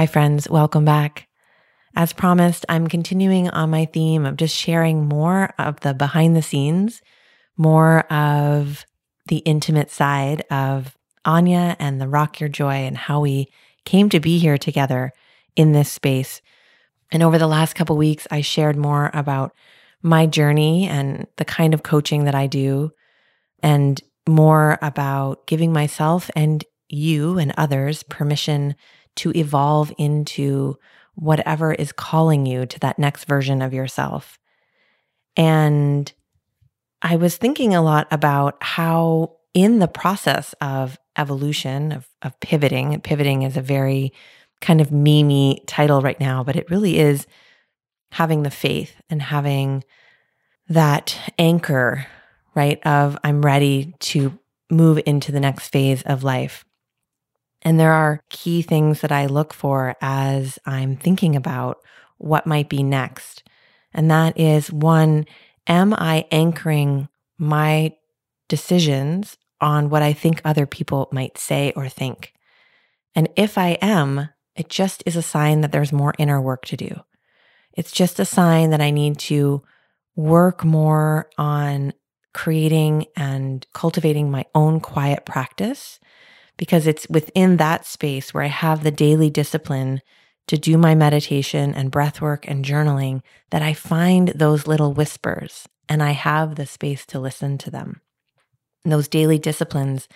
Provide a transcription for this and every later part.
Hi, friends. Welcome back. As promised, I'm continuing on my theme of just sharing more of the behind the scenes, more of the intimate side of Aine and the Rock Your Joy and how we came to be here together in this space. And over the last couple weeks, I shared more about my journey and the kind of coaching that I do, and more about giving myself and you and others permission to evolve into whatever is calling you to that next version of yourself. And I was thinking a lot about how, in the process of evolution, of, of pivoting, pivoting is a very kind of memey title right now, but it really is having the faith and having that anchor, right? Of I'm ready to move into the next phase of life. And there are key things that I look for as I'm thinking about what might be next. And that is one, am I anchoring my decisions on what I think other people might say or think? And if I am, it just is a sign that there's more inner work to do. It's just a sign that I need to work more on creating and cultivating my own quiet practice because it's within that space where I have the daily discipline to do my meditation and breath work and journaling that I find those little whispers and I have the space to listen to them. And those daily disciplines,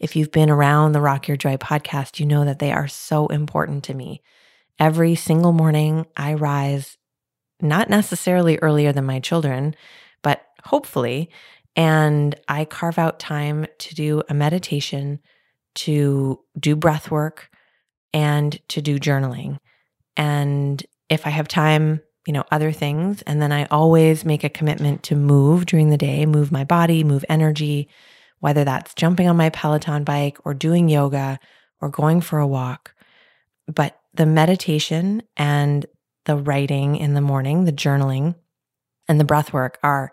if you've been around the Rock Your Joy podcast, you know that they are so important to me. Every single morning, I rise not necessarily earlier than my children, but hopefully, and I carve out time to do a meditation to do breath work and to do journaling. And if I have time, you know, other things. And then I always make a commitment to move during the day, move my body, move energy, whether that's jumping on my Peloton bike or doing yoga or going for a walk. But the meditation and the writing in the morning, the journaling and the breath work are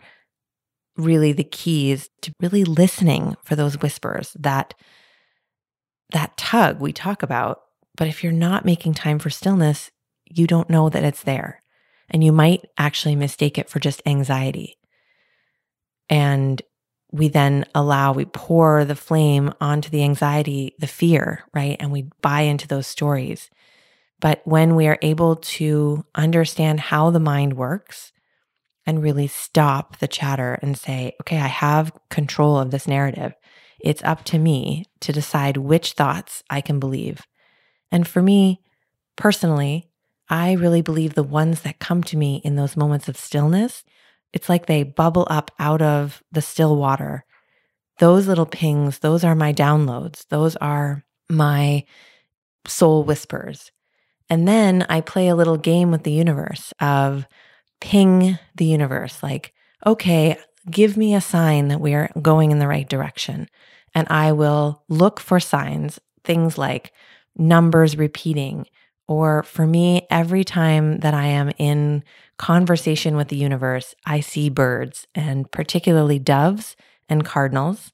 really the keys to really listening for those whispers that that tug we talk about. But if you're not making time for stillness, you don't know that it's there. And you might actually mistake it for just anxiety. And we then allow, we pour the flame onto the anxiety, the fear, right? And we buy into those stories. But when we are able to understand how the mind works and really stop the chatter and say, okay, I have control of this narrative. It's up to me to decide which thoughts I can believe. And for me personally, I really believe the ones that come to me in those moments of stillness, it's like they bubble up out of the still water. Those little pings, those are my downloads. Those are my soul whispers. And then I play a little game with the universe of ping the universe like, okay, give me a sign that we're going in the right direction and I will look for signs, things like numbers repeating. Or for me, every time that I am in conversation with the universe, I see birds and particularly doves and cardinals.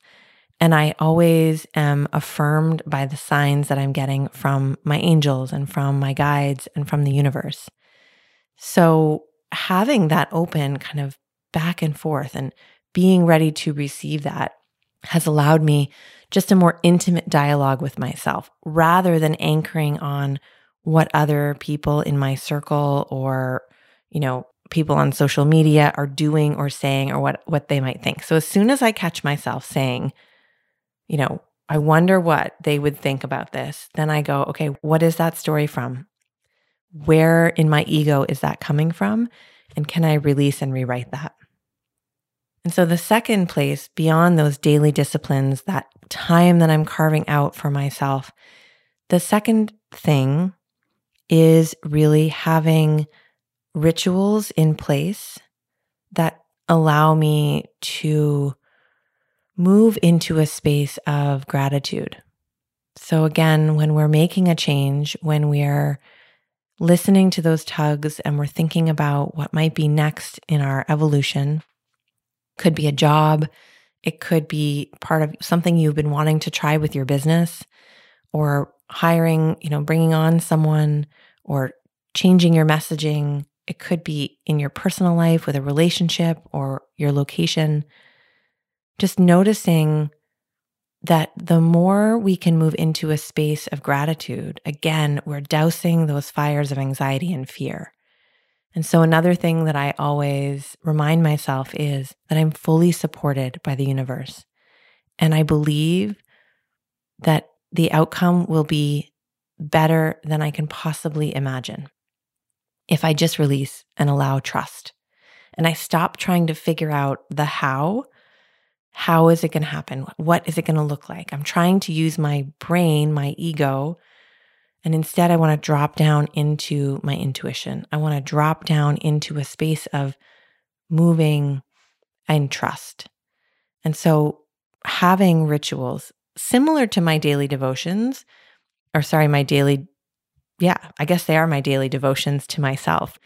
And I always am affirmed by the signs that I'm getting from my angels and from my guides and from the universe. So having that open kind of back and forth and being ready to receive that has allowed me just a more intimate dialogue with myself rather than anchoring on what other people in my circle or, you know, people on social media are doing or saying or what what they might think. So as soon as I catch myself saying, you know, I wonder what they would think about this, then I go, okay, what is that story from? Where in my ego is that coming from? And can I release and rewrite that? And so the second place beyond those daily disciplines, that time that I'm carving out for myself, The second thing is really having rituals in place that allow me to move into a space of gratitude. So, again, when we're making a change, when we're listening to those tugs and we're thinking about what might be next in our evolution, could be a job, it could be part of something you've been wanting to try with your business or hiring, you know, bringing on someone or changing your messaging. It could be in your personal life with a relationship or your location. Just noticing that the more we can move into a space of gratitude, again, we're dousing those fires of anxiety and fear. And so, another thing that I always remind myself is that I'm fully supported by the universe. And I believe that the outcome will be better than I can possibly imagine if I just release and allow trust. And I stop trying to figure out the how how is it going to happen? What is it going to look like? I'm trying to use my brain, my ego, and instead I want to drop down into my intuition. I want to drop down into a space of moving and trust. And so having rituals similar to my daily devotions, or sorry, my daily, yeah, I guess they are my daily devotions to myself.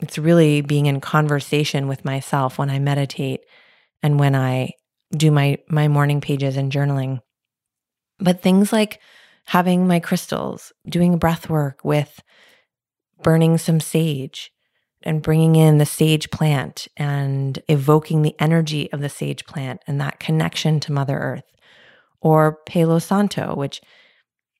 It's really being in conversation with myself when I meditate and when I do my my morning pages and journaling. But things like having my crystals, doing breath work with burning some sage and bringing in the sage plant and evoking the energy of the sage plant and that connection to Mother Earth. Or Palo Santo, which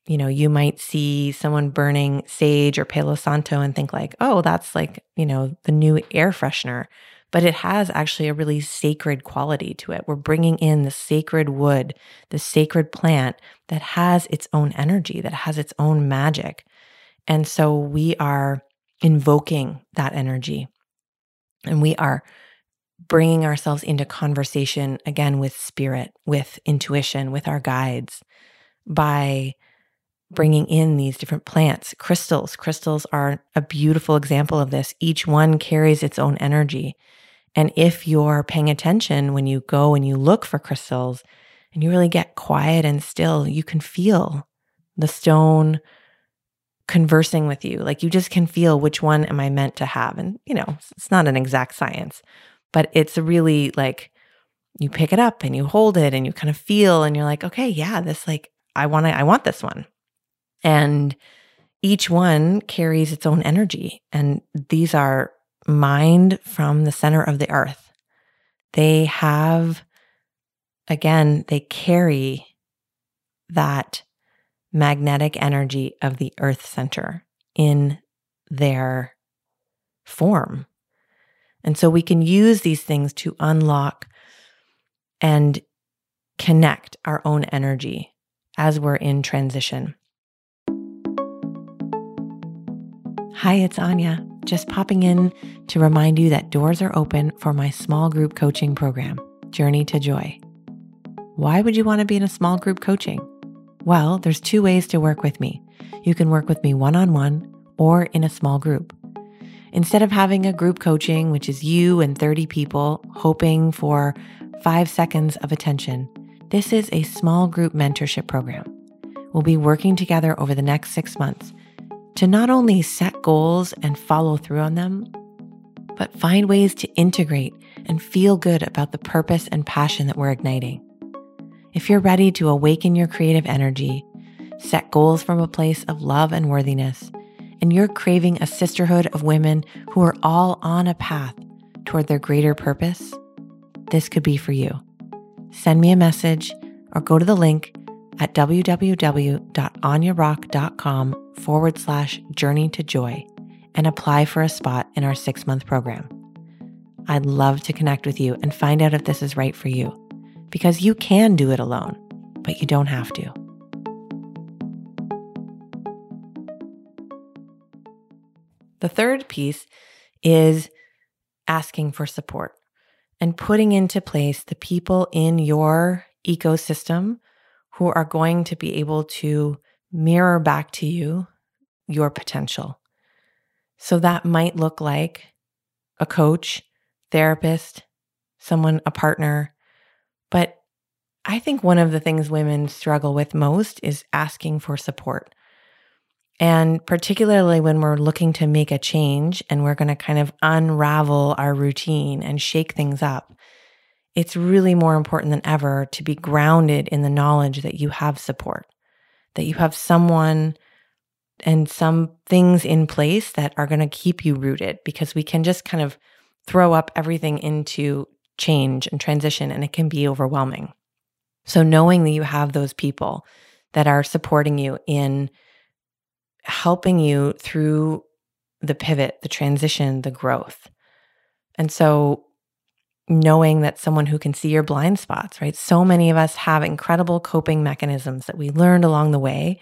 you know, you might see someone burning sage or Palo Santo and think like, "Oh, that's like, you know, the new air freshener." But it has actually a really sacred quality to it. We're bringing in the sacred wood, the sacred plant that has its own energy, that has its own magic. And so we are invoking that energy and we are bringing ourselves into conversation again with spirit, with intuition, with our guides by bringing in these different plants, crystals. Crystals are a beautiful example of this. Each one carries its own energy. And if you're paying attention when you go and you look for crystals and you really get quiet and still, you can feel the stone conversing with you. Like you just can feel which one am I meant to have. And, you know, it's not an exact science, but it's really like you pick it up and you hold it and you kind of feel and you're like, okay, yeah, this like, I want to, I want this one. And each one carries its own energy. And these are mined from the center of the earth. They have, again, they carry that magnetic energy of the earth center in their form. And so we can use these things to unlock and connect our own energy as we're in transition. Hi, it's Aine. Just popping in to remind you that doors are open for my small group coaching program, Journey to Joy. Why would you want to be in a small group coaching? Well, there's two ways to work with me. You can work with me one on one or in a small group. Instead of having a group coaching, which is you and 30 people hoping for five seconds of attention, this is a small group mentorship program. We'll be working together over the next six months to not only set goals and follow through on them, but find ways to integrate and feel good about the purpose and passion that we're igniting. If you're ready to awaken your creative energy, set goals from a place of love and worthiness, and you're craving a sisterhood of women who are all on a path toward their greater purpose, this could be for you. Send me a message or go to the link at www.ainerock.com forward slash journey to joy and apply for a spot in our six month program. I'd love to connect with you and find out if this is right for you because you can do it alone, but you don't have to. The third piece is asking for support and putting into place the people in your ecosystem who are going to be able to mirror back to you your potential. So that might look like a coach, therapist, someone, a partner. But I think one of the things women struggle with most is asking for support. And particularly when we're looking to make a change and we're going to kind of unravel our routine and shake things up, it's really more important than ever to be grounded in the knowledge that you have support, that you have someone and some things in place that are going to keep you rooted because we can just kind of throw up everything into change and transition and it can be overwhelming. So knowing that you have those people that are supporting you in helping you through the pivot, the transition, the growth. And so knowing that someone who can see your blind spots, right? So many of us have incredible coping mechanisms that we learned along the way,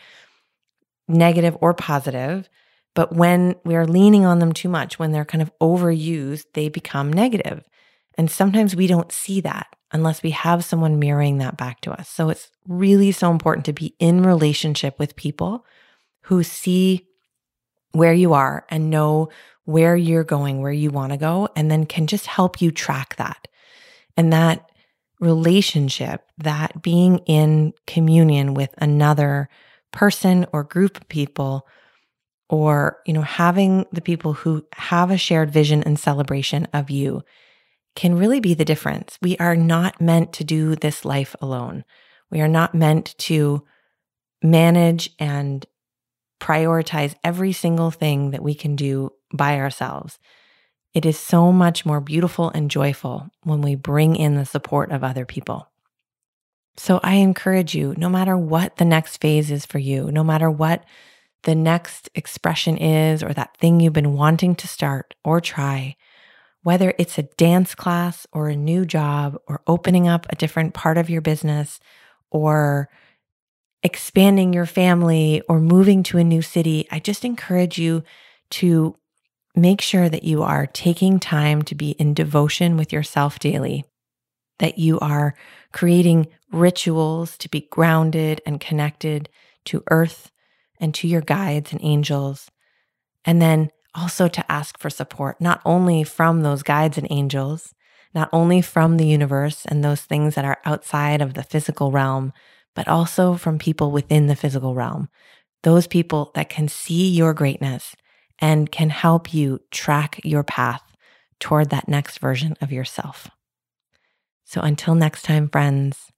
negative or positive. But when we are leaning on them too much, when they're kind of overused, they become negative. And sometimes we don't see that unless we have someone mirroring that back to us. So it's really so important to be in relationship with people who see where you are and know where you're going, where you want to go, and then can just help you track that. And that relationship, that being in communion with another person or group of people, or, you know, having the people who have a shared vision and celebration of you can really be the difference. We are not meant to do this life alone. We are not meant to manage and prioritize every single thing that we can do by ourselves. It is so much more beautiful and joyful when we bring in the support of other people. So I encourage you, no matter what the next phase is for you, no matter what the next expression is or that thing you've been wanting to start or try, whether it's a dance class or a new job or opening up a different part of your business or expanding your family or moving to a new city, I just encourage you to make sure that you are taking time to be in devotion with yourself daily, that you are creating rituals to be grounded and connected to earth and to your guides and angels. And then also to ask for support, not only from those guides and angels, not only from the universe and those things that are outside of the physical realm, but also from people within the physical realm, those people that can see your greatness and can help you track your path toward that next version of yourself. So until next time, friends,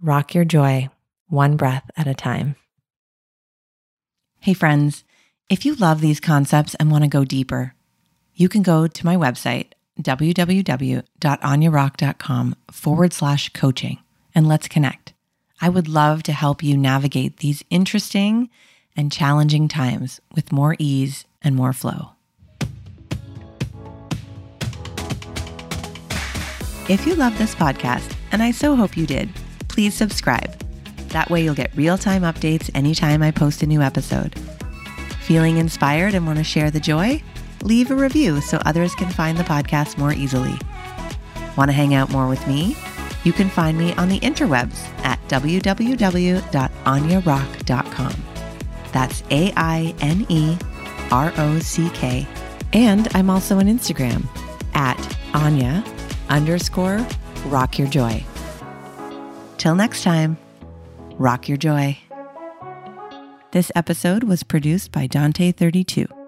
rock your joy one breath at a time. Hey, friends, if you love these concepts and want to go deeper, you can go to my website, www.ainerock.com forward slash coaching, and let's connect. I would love to help you navigate these interesting and challenging times with more ease and more flow. If you love this podcast, and I so hope you did, please subscribe. That way you'll get real time updates anytime I post a new episode. Feeling inspired and want to share the joy? Leave a review so others can find the podcast more easily. Want to hang out more with me? You can find me on the interwebs at www.ainerock.com. That's A I N E R O C K. And I'm also on Instagram at Aine underscore rock your joy. Till next time, rock your joy. This episode was produced by Dante32.